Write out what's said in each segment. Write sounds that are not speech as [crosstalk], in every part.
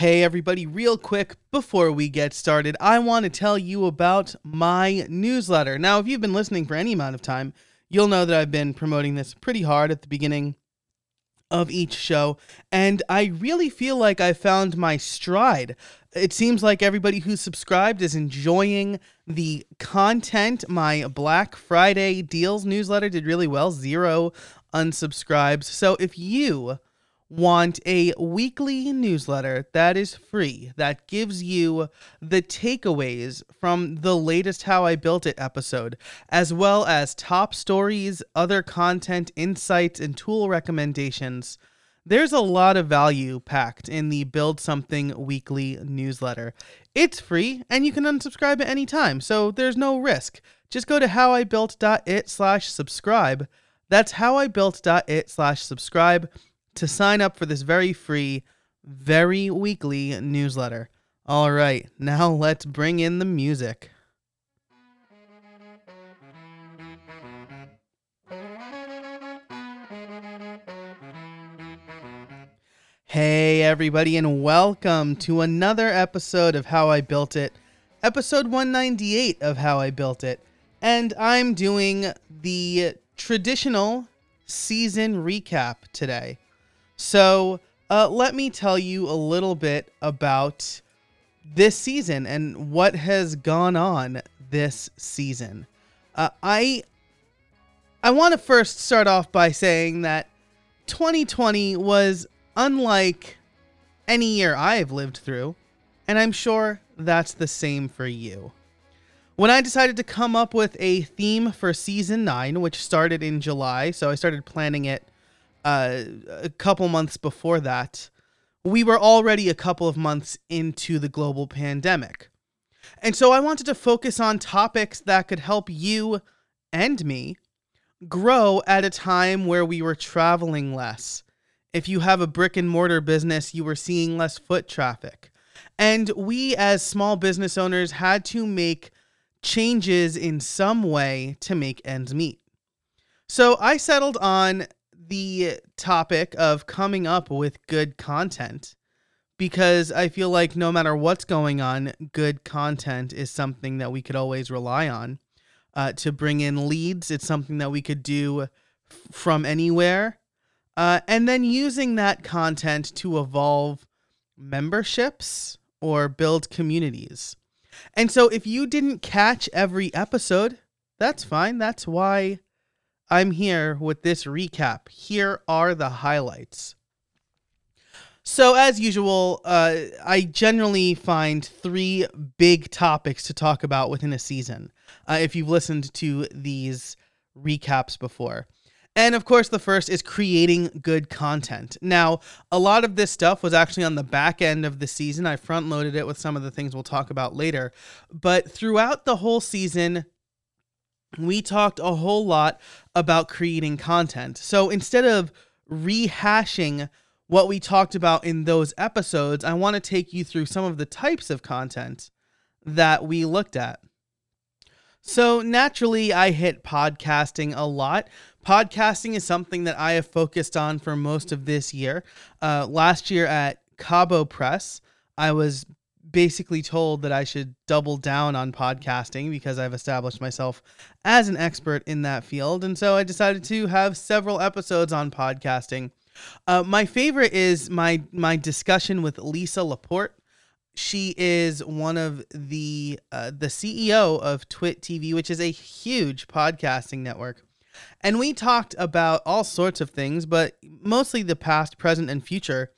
Hey, everybody, real quick before we get started, I want to tell you about my newsletter. Now, if you've been listening for any amount of time, you'll know that I've been promoting this pretty hard at the beginning of each show, and I really feel like I found my stride. It seems like everybody who's subscribed is enjoying the content. My Black Friday deals newsletter did really well, zero unsubscribes. So if you want a weekly newsletter that is free, that gives you the takeaways from the latest How I Built It episode, as well as top stories, other content, insights, and tool recommendations. There's a lot of value packed in the Build Something weekly newsletter. It's free and you can unsubscribe at any time, so there's no risk. Just go to howibuilt.it slash subscribe. That's howibuilt.it slash subscribe to sign up for this very free, very weekly newsletter. All right, now let's bring in the music. Hey, everybody, and welcome to another episode of How I Built It, episode 198 of How I Built It. And I'm doing the traditional season recap today. So, uh, let me tell you a little bit about this season and what has gone on this season. Uh, I I want to first start off by saying that 2020 was unlike any year I've lived through, and I'm sure that's the same for you. When I decided to come up with a theme for season 9, which started in July, so I started planning it uh, a couple months before that, we were already a couple of months into the global pandemic. And so I wanted to focus on topics that could help you and me grow at a time where we were traveling less. If you have a brick and mortar business, you were seeing less foot traffic. And we, as small business owners, had to make changes in some way to make ends meet. So I settled on the topic of coming up with good content because I feel like no matter what's going on, good content is something that we could always rely on uh, to bring in leads. It's something that we could do f- from anywhere. Uh, and then using that content to evolve memberships or build communities. And so if you didn't catch every episode, that's fine. That's why I'm here with this recap. Here are the highlights. So, as usual, uh, I generally find three big topics to talk about within a season. Uh, if you've listened to these recaps before. And of course, the first is creating good content. Now, a lot of this stuff was actually on the back end of the season. I front loaded it with some of the things we'll talk about later. But throughout the whole season, we talked a whole lot about creating content. So instead of rehashing what we talked about in those episodes, I want to take you through some of the types of content that we looked at. So naturally, I hit podcasting a lot. Podcasting is something that I have focused on for most of this year. Uh, last year at Cabo Press, I was basically told that I should double down on podcasting because I've established myself as an expert in that field. And so I decided to have several episodes on podcasting. Uh, my favorite is my my discussion with Lisa Laporte. She is one of the uh, the CEO of TWiT TV, which is a huge podcasting network. And we talked about all sorts of things, but mostly the past, present, and future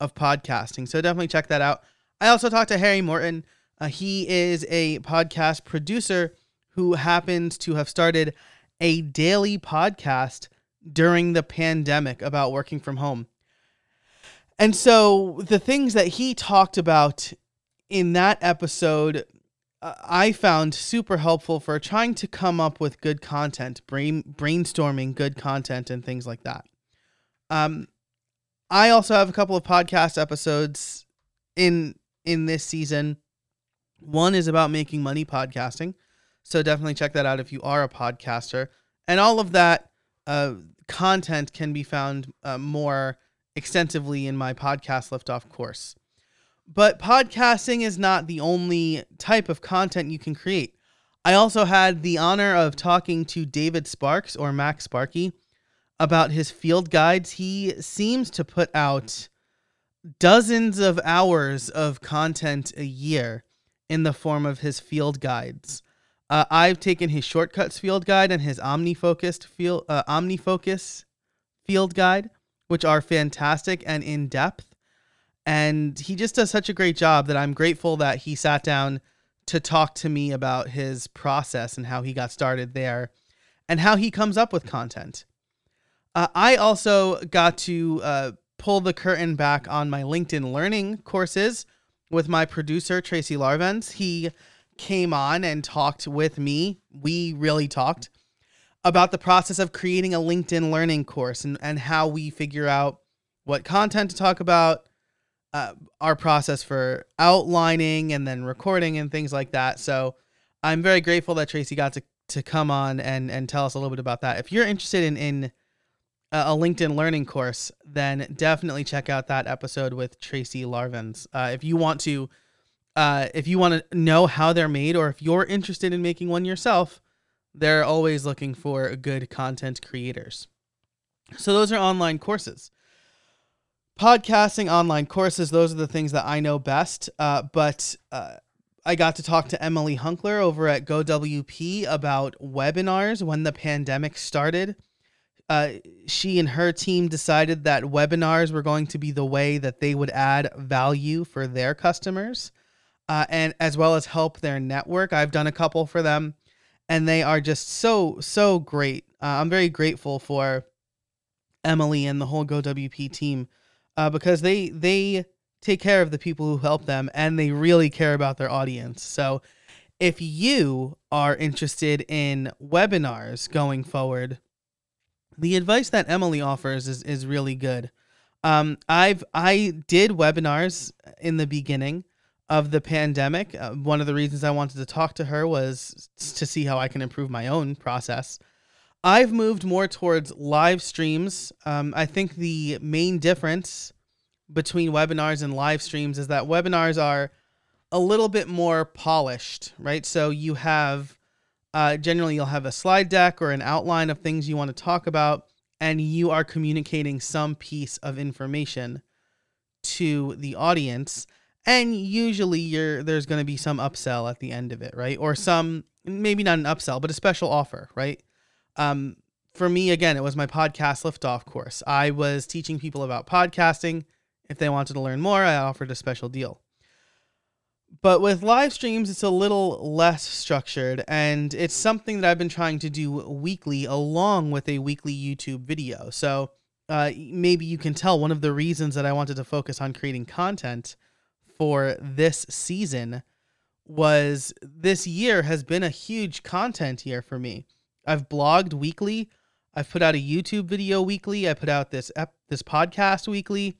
of podcasting. So definitely check that out. I also talked to Harry Morton. Uh, he is a podcast producer who happens to have started a daily podcast during the pandemic about working from home. And so the things that he talked about in that episode, uh, I found super helpful for trying to come up with good content, brain, brainstorming good content, and things like that. Um, I also have a couple of podcast episodes in in this season. One is about making money podcasting. So definitely check that out if you are a podcaster. And all of that uh, content can be found uh, more extensively in my podcast liftoff course. But podcasting is not the only type of content you can create. I also had the honor of talking to David Sparks or MacSparky about his field guides. He seems to put out dozens of hours of content a year in the form of his field guides. Uh, I've taken his shortcuts field guide and his OmniFocused field uh, OmniFocus field guide, which are fantastic and in depth. And he just does such a great job that I'm grateful that he sat down to talk to me about his process and how he got started there and how he comes up with content. Uh, I also got to uh, pull the curtain back on my LinkedIn learning courses with my producer, Tracy Larvens. He came on and talked with me. We really talked about the process of creating a LinkedIn learning course and, and how we figure out what content to talk about, uh, our process for outlining and then recording and things like that. So I'm very grateful that Tracy got to, to come on and, and tell us a little bit about that. If you're interested in, in a LinkedIn learning course, then definitely check out that episode with Tracy Larvens. Uh, if you want to, uh, if you want to know how they're made, or if you're interested in making one yourself, they're always looking for good content creators. So those are online courses. Podcasting, online courses, those are the things that I know best. Uh, but uh, I got to talk to Emily Hunkler over at GoWP about webinars when the pandemic started uh, she and her team decided that webinars were going to be the way that they would add value for their customers uh, and as well as help their network. I've done a couple for them and they are just so, so great. Uh, I'm very grateful for Emily and the whole GoWP team uh, because they, they take care of the people who help them and they really care about their audience. So if you are interested in webinars going forward, the advice that Emily offers is is really good. Um, I've I did webinars in the beginning of the pandemic. Uh, one of the reasons I wanted to talk to her was to see how I can improve my own process. I've moved more towards live streams. Um, I think the main difference between webinars and live streams is that webinars are a little bit more polished, right? So you have uh, generally, you'll have a slide deck or an outline of things you want to talk about, and you are communicating some piece of information to the audience. And usually, you're, there's going to be some upsell at the end of it, right? Or some, maybe not an upsell, but a special offer, right? Um, for me, again, it was my podcast liftoff course. I was teaching people about podcasting. If they wanted to learn more, I offered a special deal. But with live streams, it's a little less structured, and it's something that I've been trying to do weekly along with a weekly YouTube video. So uh, maybe you can tell one of the reasons that I wanted to focus on creating content for this season was this year has been a huge content year for me. I've blogged weekly. I've put out a YouTube video weekly. I put out this ep- this podcast weekly,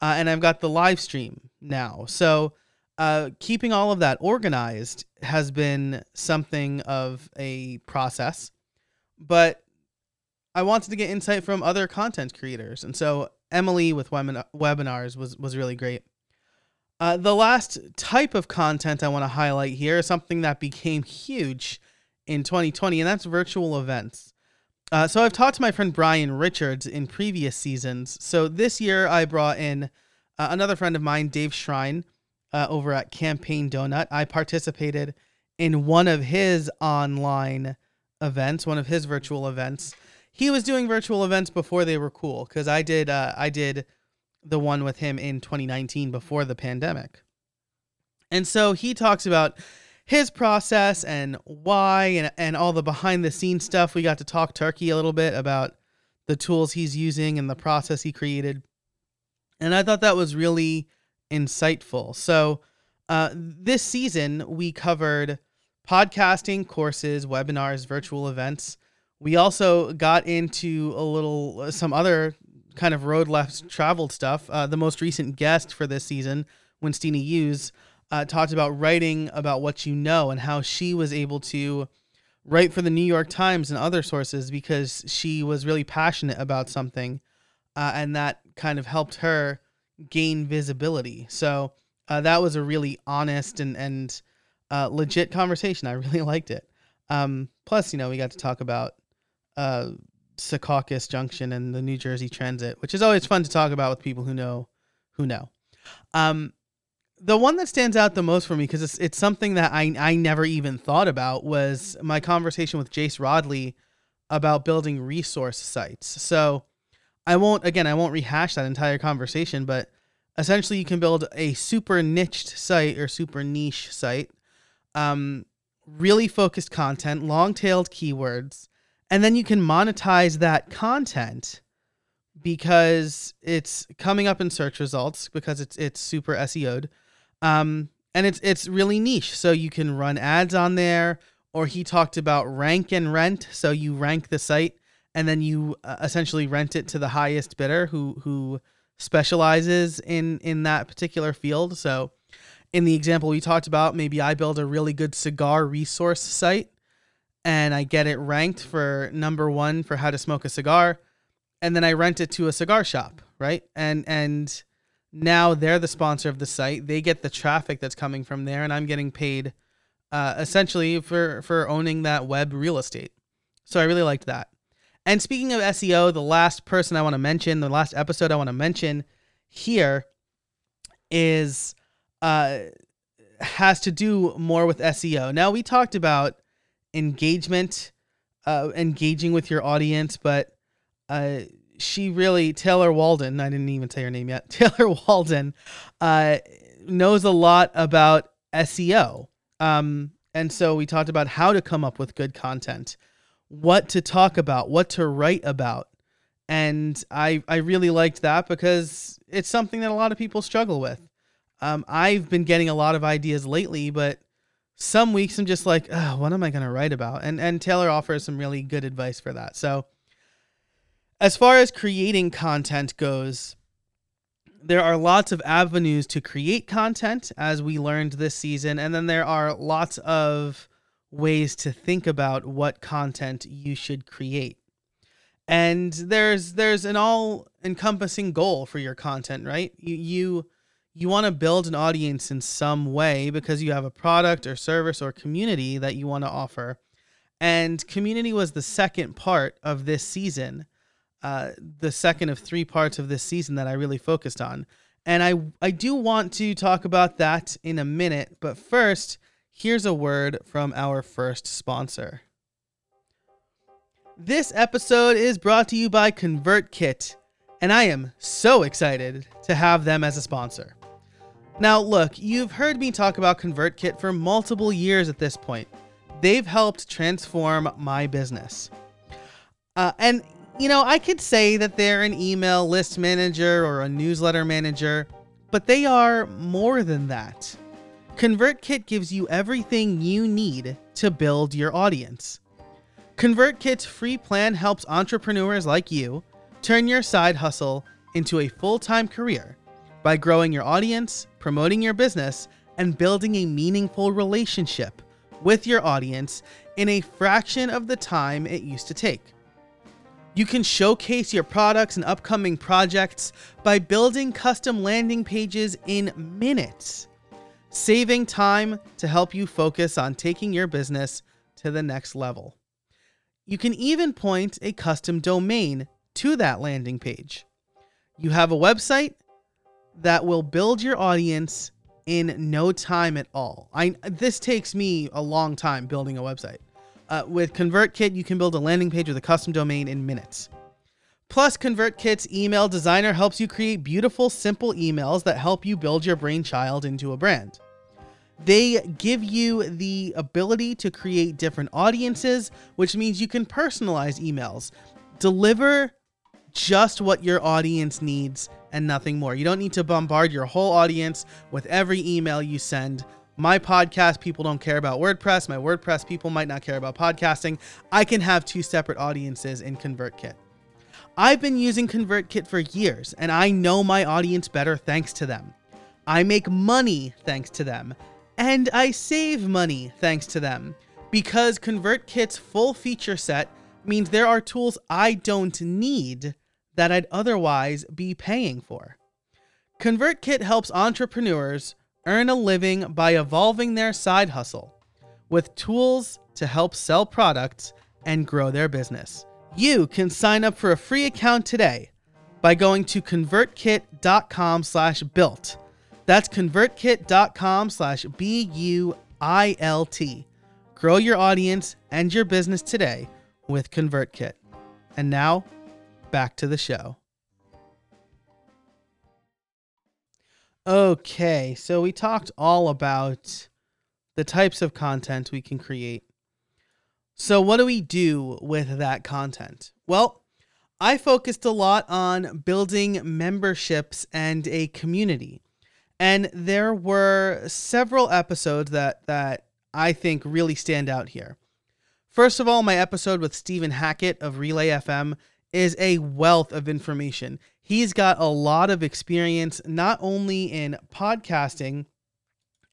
uh, and I've got the live stream now. So uh, keeping all of that organized has been something of a process, but I wanted to get insight from other content creators, and so Emily with webinars was was really great. Uh, the last type of content I want to highlight here is something that became huge in 2020, and that's virtual events. Uh, so I've talked to my friend Brian Richards in previous seasons. So this year I brought in uh, another friend of mine, Dave Shrine uh, over at Campaign Donut. I participated in one of his online events, one of his virtual events. He was doing virtual events before they were cool because I did uh, I did the one with him in 2019 before the pandemic. And so he talks about his process and why and, and all the behind the scenes stuff. We got to talk turkey a little bit about the tools he's using and the process he created. And I thought that was really insightful. So, uh, this season, we covered podcasting, courses, webinars, virtual events. We also got into a little, uh, some other kind of road less traveled stuff. Uh, the most recent guest for this season, Winstina Hughes, uh, talked about writing about what you know and how she was able to write for the New York Times and other sources because she was really passionate about something. Uh, and that kind of helped her gain visibility. So Uh, that was a really honest and and uh, legit conversation. I really [laughs] liked it. Um, plus, you know, we got to talk about uh, Secaucus Junction and the New Jersey Transit, which is always fun to talk about with people who know who know. Um, the one that stands out the most for me because it's it's something that I I never even thought about was my conversation with Jace Rodley about building resource sites. So I won't again I won't rehash that entire conversation, but essentially you can build a super niched site or super niche site, um, really focused content, long tailed keywords, and then you can monetize that content because it's coming up in search results because it's it's super SEO'd. Um, and it's it's really niche. So you can run ads on there or he talked about rank and rent. So you rank the site and then you uh, essentially rent it to the highest bidder who who specializes in in that particular field. So in the example we talked about, maybe I build a really good cigar resource site and I get it ranked for number 1 for how to smoke a cigar and then I rent it to a cigar shop, right? And and now they're the sponsor of the site. They get the traffic that's coming from there and I'm getting paid uh, essentially for for owning that web real estate. So I really liked that. And speaking of SEO, the last person I want to mention, the last episode I want to mention here is uh, has to do more with SEO. Now we talked about engagement, uh, engaging with your audience, but uh, she really Taylor Walden. I didn't even say her name yet. [laughs] Taylor Walden uh, knows a lot about SEO. Um, and so we talked about how to come up with good content what to talk about, what to write about. And I, I really liked that because it's something that a lot of people struggle with. Um, I've been getting a lot of ideas lately, but some weeks I'm just like, what am I going to write about? And, and Taylor offers some really good advice for that. So, as far as creating content goes, there are lots of avenues to create content, as we learned this season. And then there are lots of ways to think about what content you should create. And there's there's an all encompassing goal for your content, right? You you you want to build an audience in some way because you have a product or service or community that you want to offer. And community was the second part of this season, uh, the second of three parts of this season that I really focused on. And I I do want to talk about that in a minute, but first, here's a word from our first sponsor. This episode is brought to you by ConvertKit, and I am so excited to have them as a sponsor. Now, look, you've heard me talk about ConvertKit for multiple years at this point. They've helped transform my business. Uh, and, you know, I could say that they're an email list manager or a newsletter manager, but they are more than that. ConvertKit gives you everything you need to build your audience. ConvertKit's free plan helps entrepreneurs like you turn your side hustle into a full time career by growing your audience, promoting your business, and building a meaningful relationship with your audience in a fraction of the time it used to take. You can showcase your products and upcoming projects by building custom landing pages in minutes saving time to help you focus on taking your business to the next level. You can even point a custom domain to that landing page. You have a website that will build your audience in no time at all. I this takes me a long time building a website. Uh, with ConvertKit, you can build a landing page with a custom domain in minutes. Plus, ConvertKit's email designer helps you create beautiful, simple emails that help you build your brainchild into a brand. They give you the ability to create different audiences, which means you can personalize emails. Deliver just what your audience needs and nothing more. You don't need to bombard your whole audience with every email you send. My podcast people don't care about WordPress. My WordPress people might not care about podcasting. I can have two separate audiences in ConvertKit. I've been using ConvertKit for years and I know my audience better thanks to them. I make money thanks to them. And I save money thanks to them because ConvertKit's full feature set means there are tools I don't need that I'd otherwise be paying for. ConvertKit helps entrepreneurs earn a living by evolving their side hustle with tools to help sell products and grow their business. You can sign up for a free account today by going to convertkit.com slash built. That's convertkit.com slash B-U-I-L-T. Grow your audience and your business today with ConvertKit. And now, back to the show. Okay, so we talked all about the types of content we can create. So, what do we do with that content? Well, I focused a lot on building memberships and a community. And there were several episodes that, that I think really stand out here. First of all, my episode with Stephen Hackett of Relay FM is a wealth of information. He's got a lot of experience not only in podcasting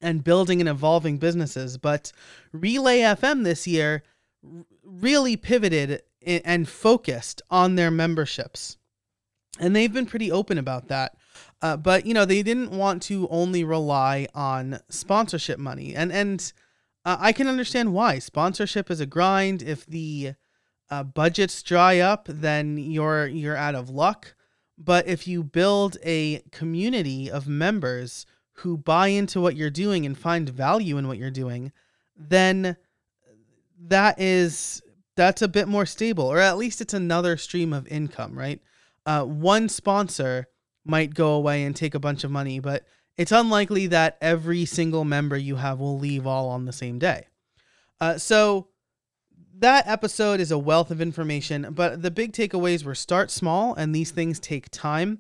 and building and evolving businesses, but Relay FM this year really pivoted and focused on their memberships. And they've been pretty open about that. Uh, but you know, they didn't want to only rely on sponsorship money. And and uh, I can understand why. Sponsorship is a grind. If the uh, budgets dry up, then you're you're out of luck. But if you build a community of members who buy into what you're doing and find value in what you're doing, then that is that's a bit more stable, or at least it's another stream of income, right? Uh, one sponsor might go away and take a bunch of money, but it's unlikely that every single member you have will leave all on the same day. Uh, so that episode is a wealth of information, but the big takeaways were start small, and these things take time.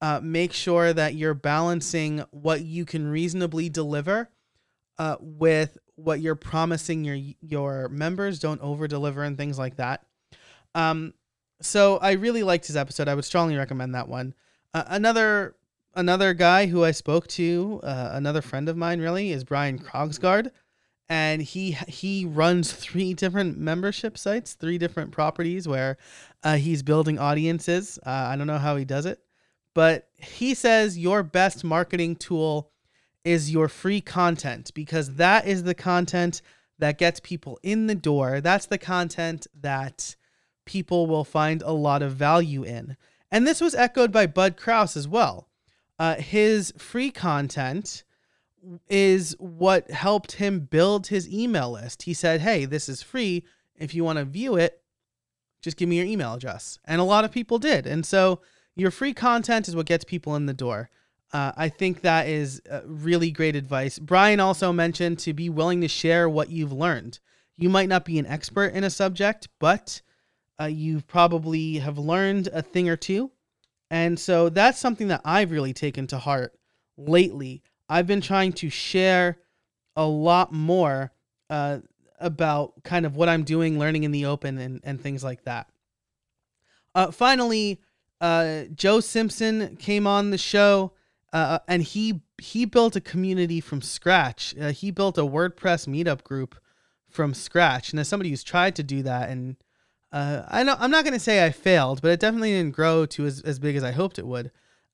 Uh, make sure that you're balancing what you can reasonably deliver uh, with what you're promising your your members. Don't over deliver and things like that. Um, so I really liked his episode. I would strongly recommend that one. Uh, another another guy who I spoke to, uh, another friend of mine, really, is Brian Krogsgard, and he he runs [laughs] three different membership sites, three different properties where uh, he's building audiences. Uh, I don't know how he does it, but he says your best marketing tool is your free content because that is the content that gets people in the door. That's the content that people will find a lot of value in. And this was echoed by Bud Kraus as well. Uh, his free content is what helped him build his email list. He said, Hey, this is free. If you want to view it, just give me your email address. And a lot of people did. And so your free content is what gets people in the door. Uh, I think that is uh, really great advice. Brian also mentioned to be willing to share what you've learned. You might not be an expert in a subject, but uh, you probably have learned a thing or two. And so that's something that I've really taken to heart lately. I've been trying to share a lot more uh, about kind of what I'm doing, learning in the open, and, and things like that. Uh, finally, uh, Joe Simpson came on the show, uh, and he he built a community from scratch. Uh, he built a WordPress meetup group from scratch, and as somebody who's tried to do that, and uh, I know I'm not going to say I failed, but it definitely didn't grow to as, as big as I hoped it would.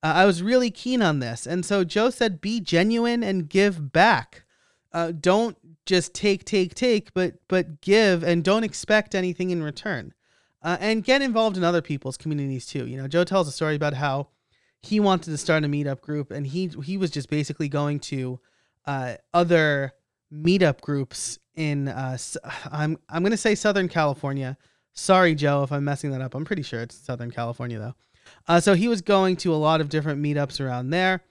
Uh, I was really keen on this, and so Joe said, "Be genuine and give back. Uh, don't just take, take, take, but but give, and don't expect anything in return." uh, and get involved in other people's communities too. You know, Joe tells a story about how he wanted to start a meetup group, and he he was just basically going to uh, other meetup groups in uh, I'm I'm gonna say Southern California. Sorry, Joe, if I'm messing that up. I'm pretty sure it's Southern California though. Uh, so he was going to a lot of different meetups around there,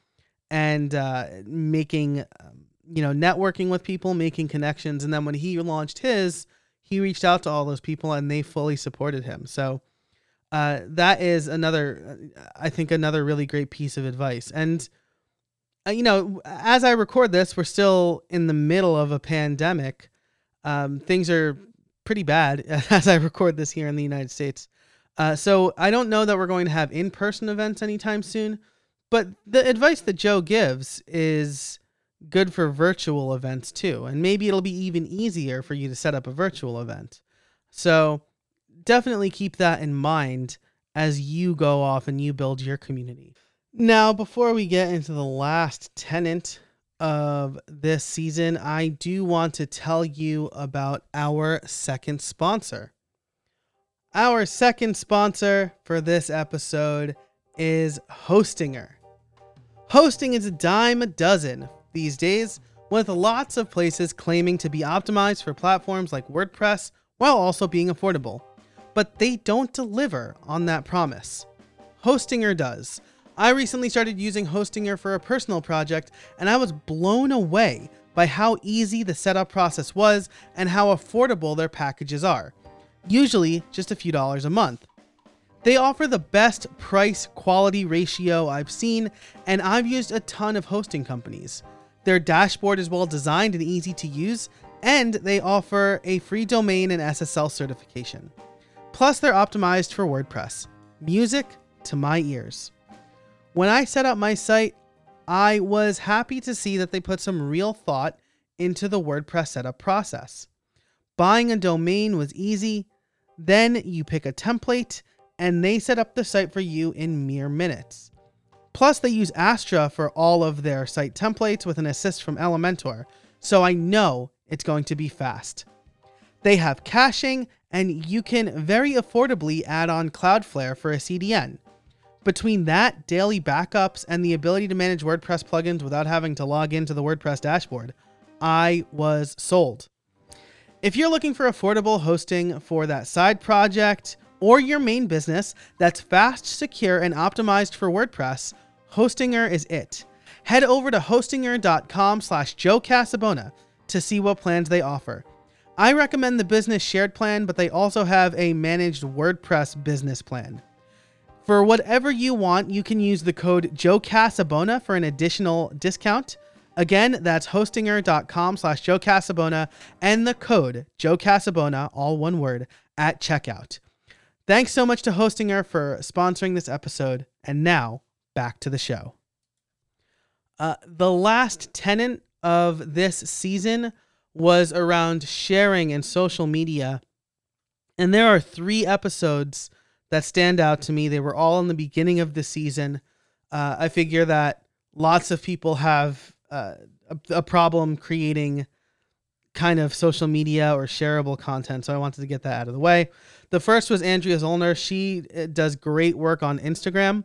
and uh, making um, you know networking with people, making connections, and then when he launched his he reached out to all those people and they fully supported him. So uh, that is another, uh, I think, another really great piece of advice. And, uh, you know, as I record this, we're still in the middle of a pandemic. Um, things are pretty bad [laughs] as I record this here in the United States. Uh, so I don't know that we're going to have in person events anytime soon. But the advice that Joe gives is good for virtual events too. And maybe it'll be even easier for you to set up a virtual event. So definitely keep that in mind as you go off and you build your community. Now, before we get into the last tenant of this season, I do want to tell you about our second sponsor. Our second sponsor for this episode is Hostinger. Hosting is a dime a dozen these days, with lots of places claiming to be optimized for platforms like WordPress while also being affordable. But they don't deliver on that promise. Hostinger does. I recently started using Hostinger for a personal project, and I was blown away by how easy the setup process was and how affordable their packages are usually just a few dollars a month. They offer the best price quality ratio I've seen, and I've used a ton of hosting companies. Their dashboard is well designed and easy to use, and they offer a free domain and SSL certification. Plus, they're optimized for WordPress. Music to my ears. When I set up my site, I was happy to see that they put some real thought into the WordPress setup process. Buying a domain was easy. Then you pick a template and they set up the site for you in mere minutes. Plus, they use Astra for all of their site templates with an assist from Elementor, so I know it's going to be fast. They have caching, and you can very affordably add on Cloudflare for a CDN. Between that, daily backups, and the ability to manage WordPress plugins without having to log into the WordPress dashboard, I was sold. If you're looking for affordable hosting for that side project or your main business that's fast, secure, and optimized for WordPress, Hostinger is it. Head over to hostinger.com slash Joe Casabona to see what plans they offer. I recommend the business shared plan, but they also have a managed WordPress business plan. For whatever you want, you can use the code Joe Casabona for an additional discount. Again, that's hostinger.com slash Joe and the code Joe Casabona, all one word, at checkout. Thanks so much to Hostinger for sponsoring this episode. And now back to the show. Uh, the last tenant of this season was around sharing and social media. And there are three episodes that stand out to me. They were all in the beginning of the season. Uh, I figure that lots of people have uh, a, a problem creating kind of social media or shareable content. So I wanted to get that out of the way. The first was Andrea Zollner. She uh, does great work on Instagram.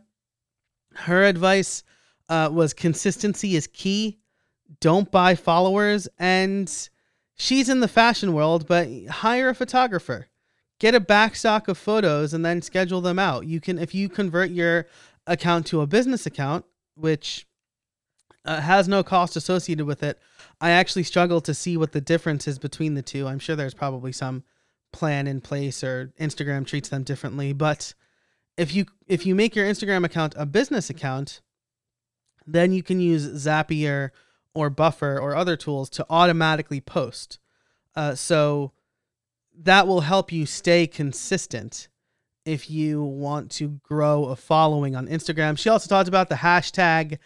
Her advice uh, was consistency is key. Don't buy followers. And she's in the fashion world, but hire a photographer. Get a backstock of photos and then schedule them out. You can, if you convert your account to a business account, which uh, has no cost associated with it. I actually struggle to see what the difference is between the two. I'm sure there's probably some plan in place or Instagram treats them differently, but if you if you make your Instagram account a business account, then you can use Zapier or Buffer or other tools to automatically post. Uh, so that will help you stay consistent if you want to grow a following on Instagram. She also talked about the hashtag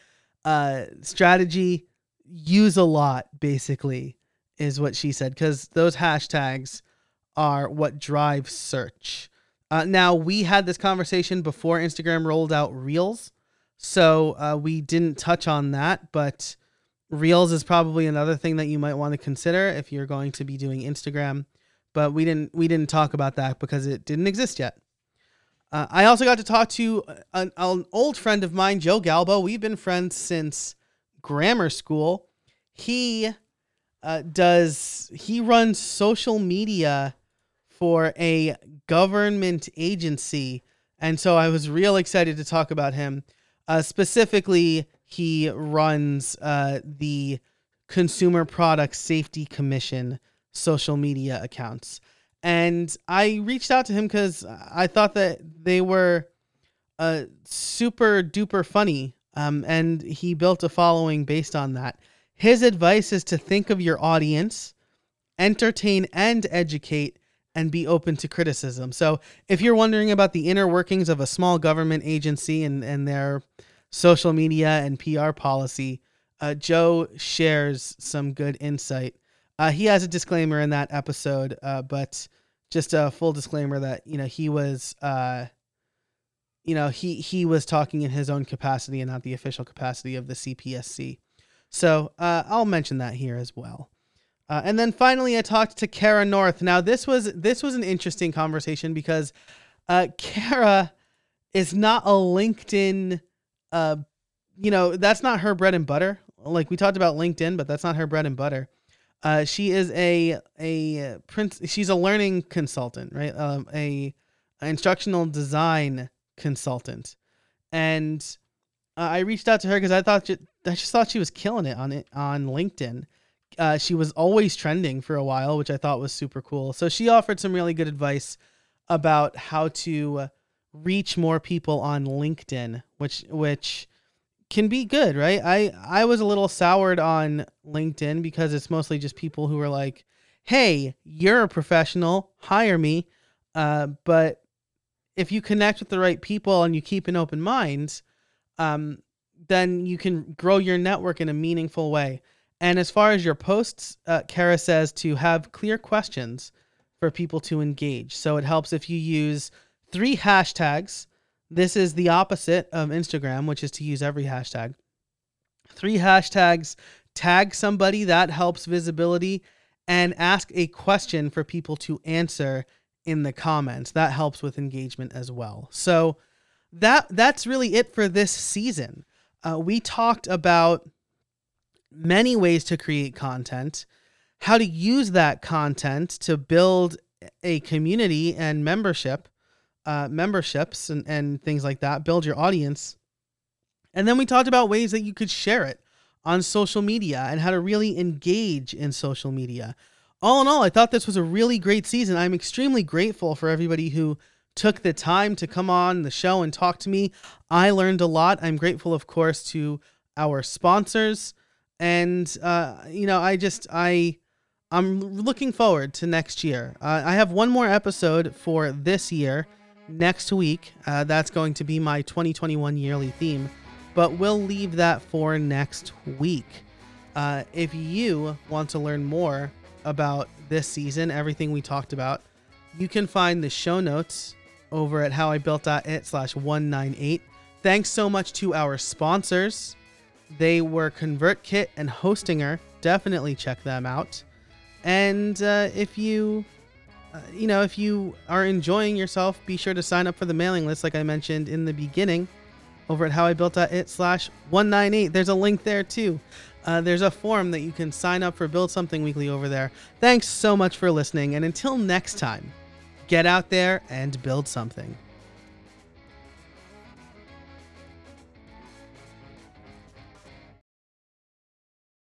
uh, strategy use a lot basically is what she said because those hashtags are what drive search. Uh, now we had this conversation before Instagram rolled out Reels, so uh, we didn't touch on that, but Reels is probably another thing that you might want to consider if you're going to be doing Instagram. But we didn't we didn't talk about that because it didn't exist yet. Uh, I also got to talk to an, an, old friend of mine, Joe Galbo. We've been friends since grammar school. He uh, does, he runs social media for a government agency. And so I was real excited to talk about him. Uh, specifically, he runs uh, the Consumer Product Safety Commission social media accounts and I reached out to him because I thought that they were uh, super duper funny. Um, and he built a following based on that. His advice is to think of your audience, entertain and educate, and be open to criticism. So, if you're wondering about the inner workings of a small government agency and, and their social media and PR policy, uh, Joe shares some good insight uh, he has a disclaimer in that episode, uh, but just a full disclaimer that you know he was, uh, you know he he was talking in his own capacity and not the official capacity of the CPSC. So uh, I'll mention that here as well. Uh, and then finally, I talked to Kara North. Now this was this was an interesting conversation because Kara is not a LinkedIn. Uh, you know, that's not her bread and butter. Like we talked about LinkedIn, but that's not her bread and butter. Uh, she is a a prince. She's a learning consultant, right? Um, a, a instructional design consultant, and uh, I reached out to her because I thought she, I just thought she was killing it on it on LinkedIn. Uh, she was always trending for a while, which I thought was super cool. So she offered some really good advice about how to reach more people on LinkedIn, which which can be good, right? I I was a little soured on LinkedIn because it's mostly just people who are like, "Hey, you're a professional, hire me." Uh, but if you connect with the right people and you keep an open mind, um, then you can grow your network in a meaningful way. And as far as your posts, uh, Kara says to have clear questions for people to engage. So it helps if you use three hashtags. This is the opposite of Instagram, which is to use every hashtag. Three hashtags, tag somebody that helps visibility, and ask a question for people to answer in the comments. That helps with engagement as well. So that that's really it for this season. Uh, we talked about many ways to create content, how to use that content to build a community and membership, uh, memberships and, and things like that, build your audience. And then we talked about ways that you could share it on social media and how to really engage in social media. All in all, I thought this was a really great season. I'm extremely grateful for everybody who took the time to come on the show and talk to me. I learned a lot. I'm grateful, of course, to our sponsors and uh, you know, I just I I'm looking forward to next year. Uh, I have one more episode for this year next week. Uh, that's going to be my 2021 yearly theme, but we'll leave that for next week. Uh, if you want to learn more about this season, everything we talked about, you can find the show notes over at howibuilt.it slash 198. Thanks so much to our sponsors. They were ConvertKit and Hostinger. Definitely check them out. And uh, if you, uh, you know, if you are enjoying yourself, be sure to sign up for the mailing list, like I mentioned in the beginning, over at howibuilt.it slash 198. There's a link there too. Uh, there's a form that you can sign up for Build Something Weekly over there. Thanks so much for listening, and until next time, get out there and build something.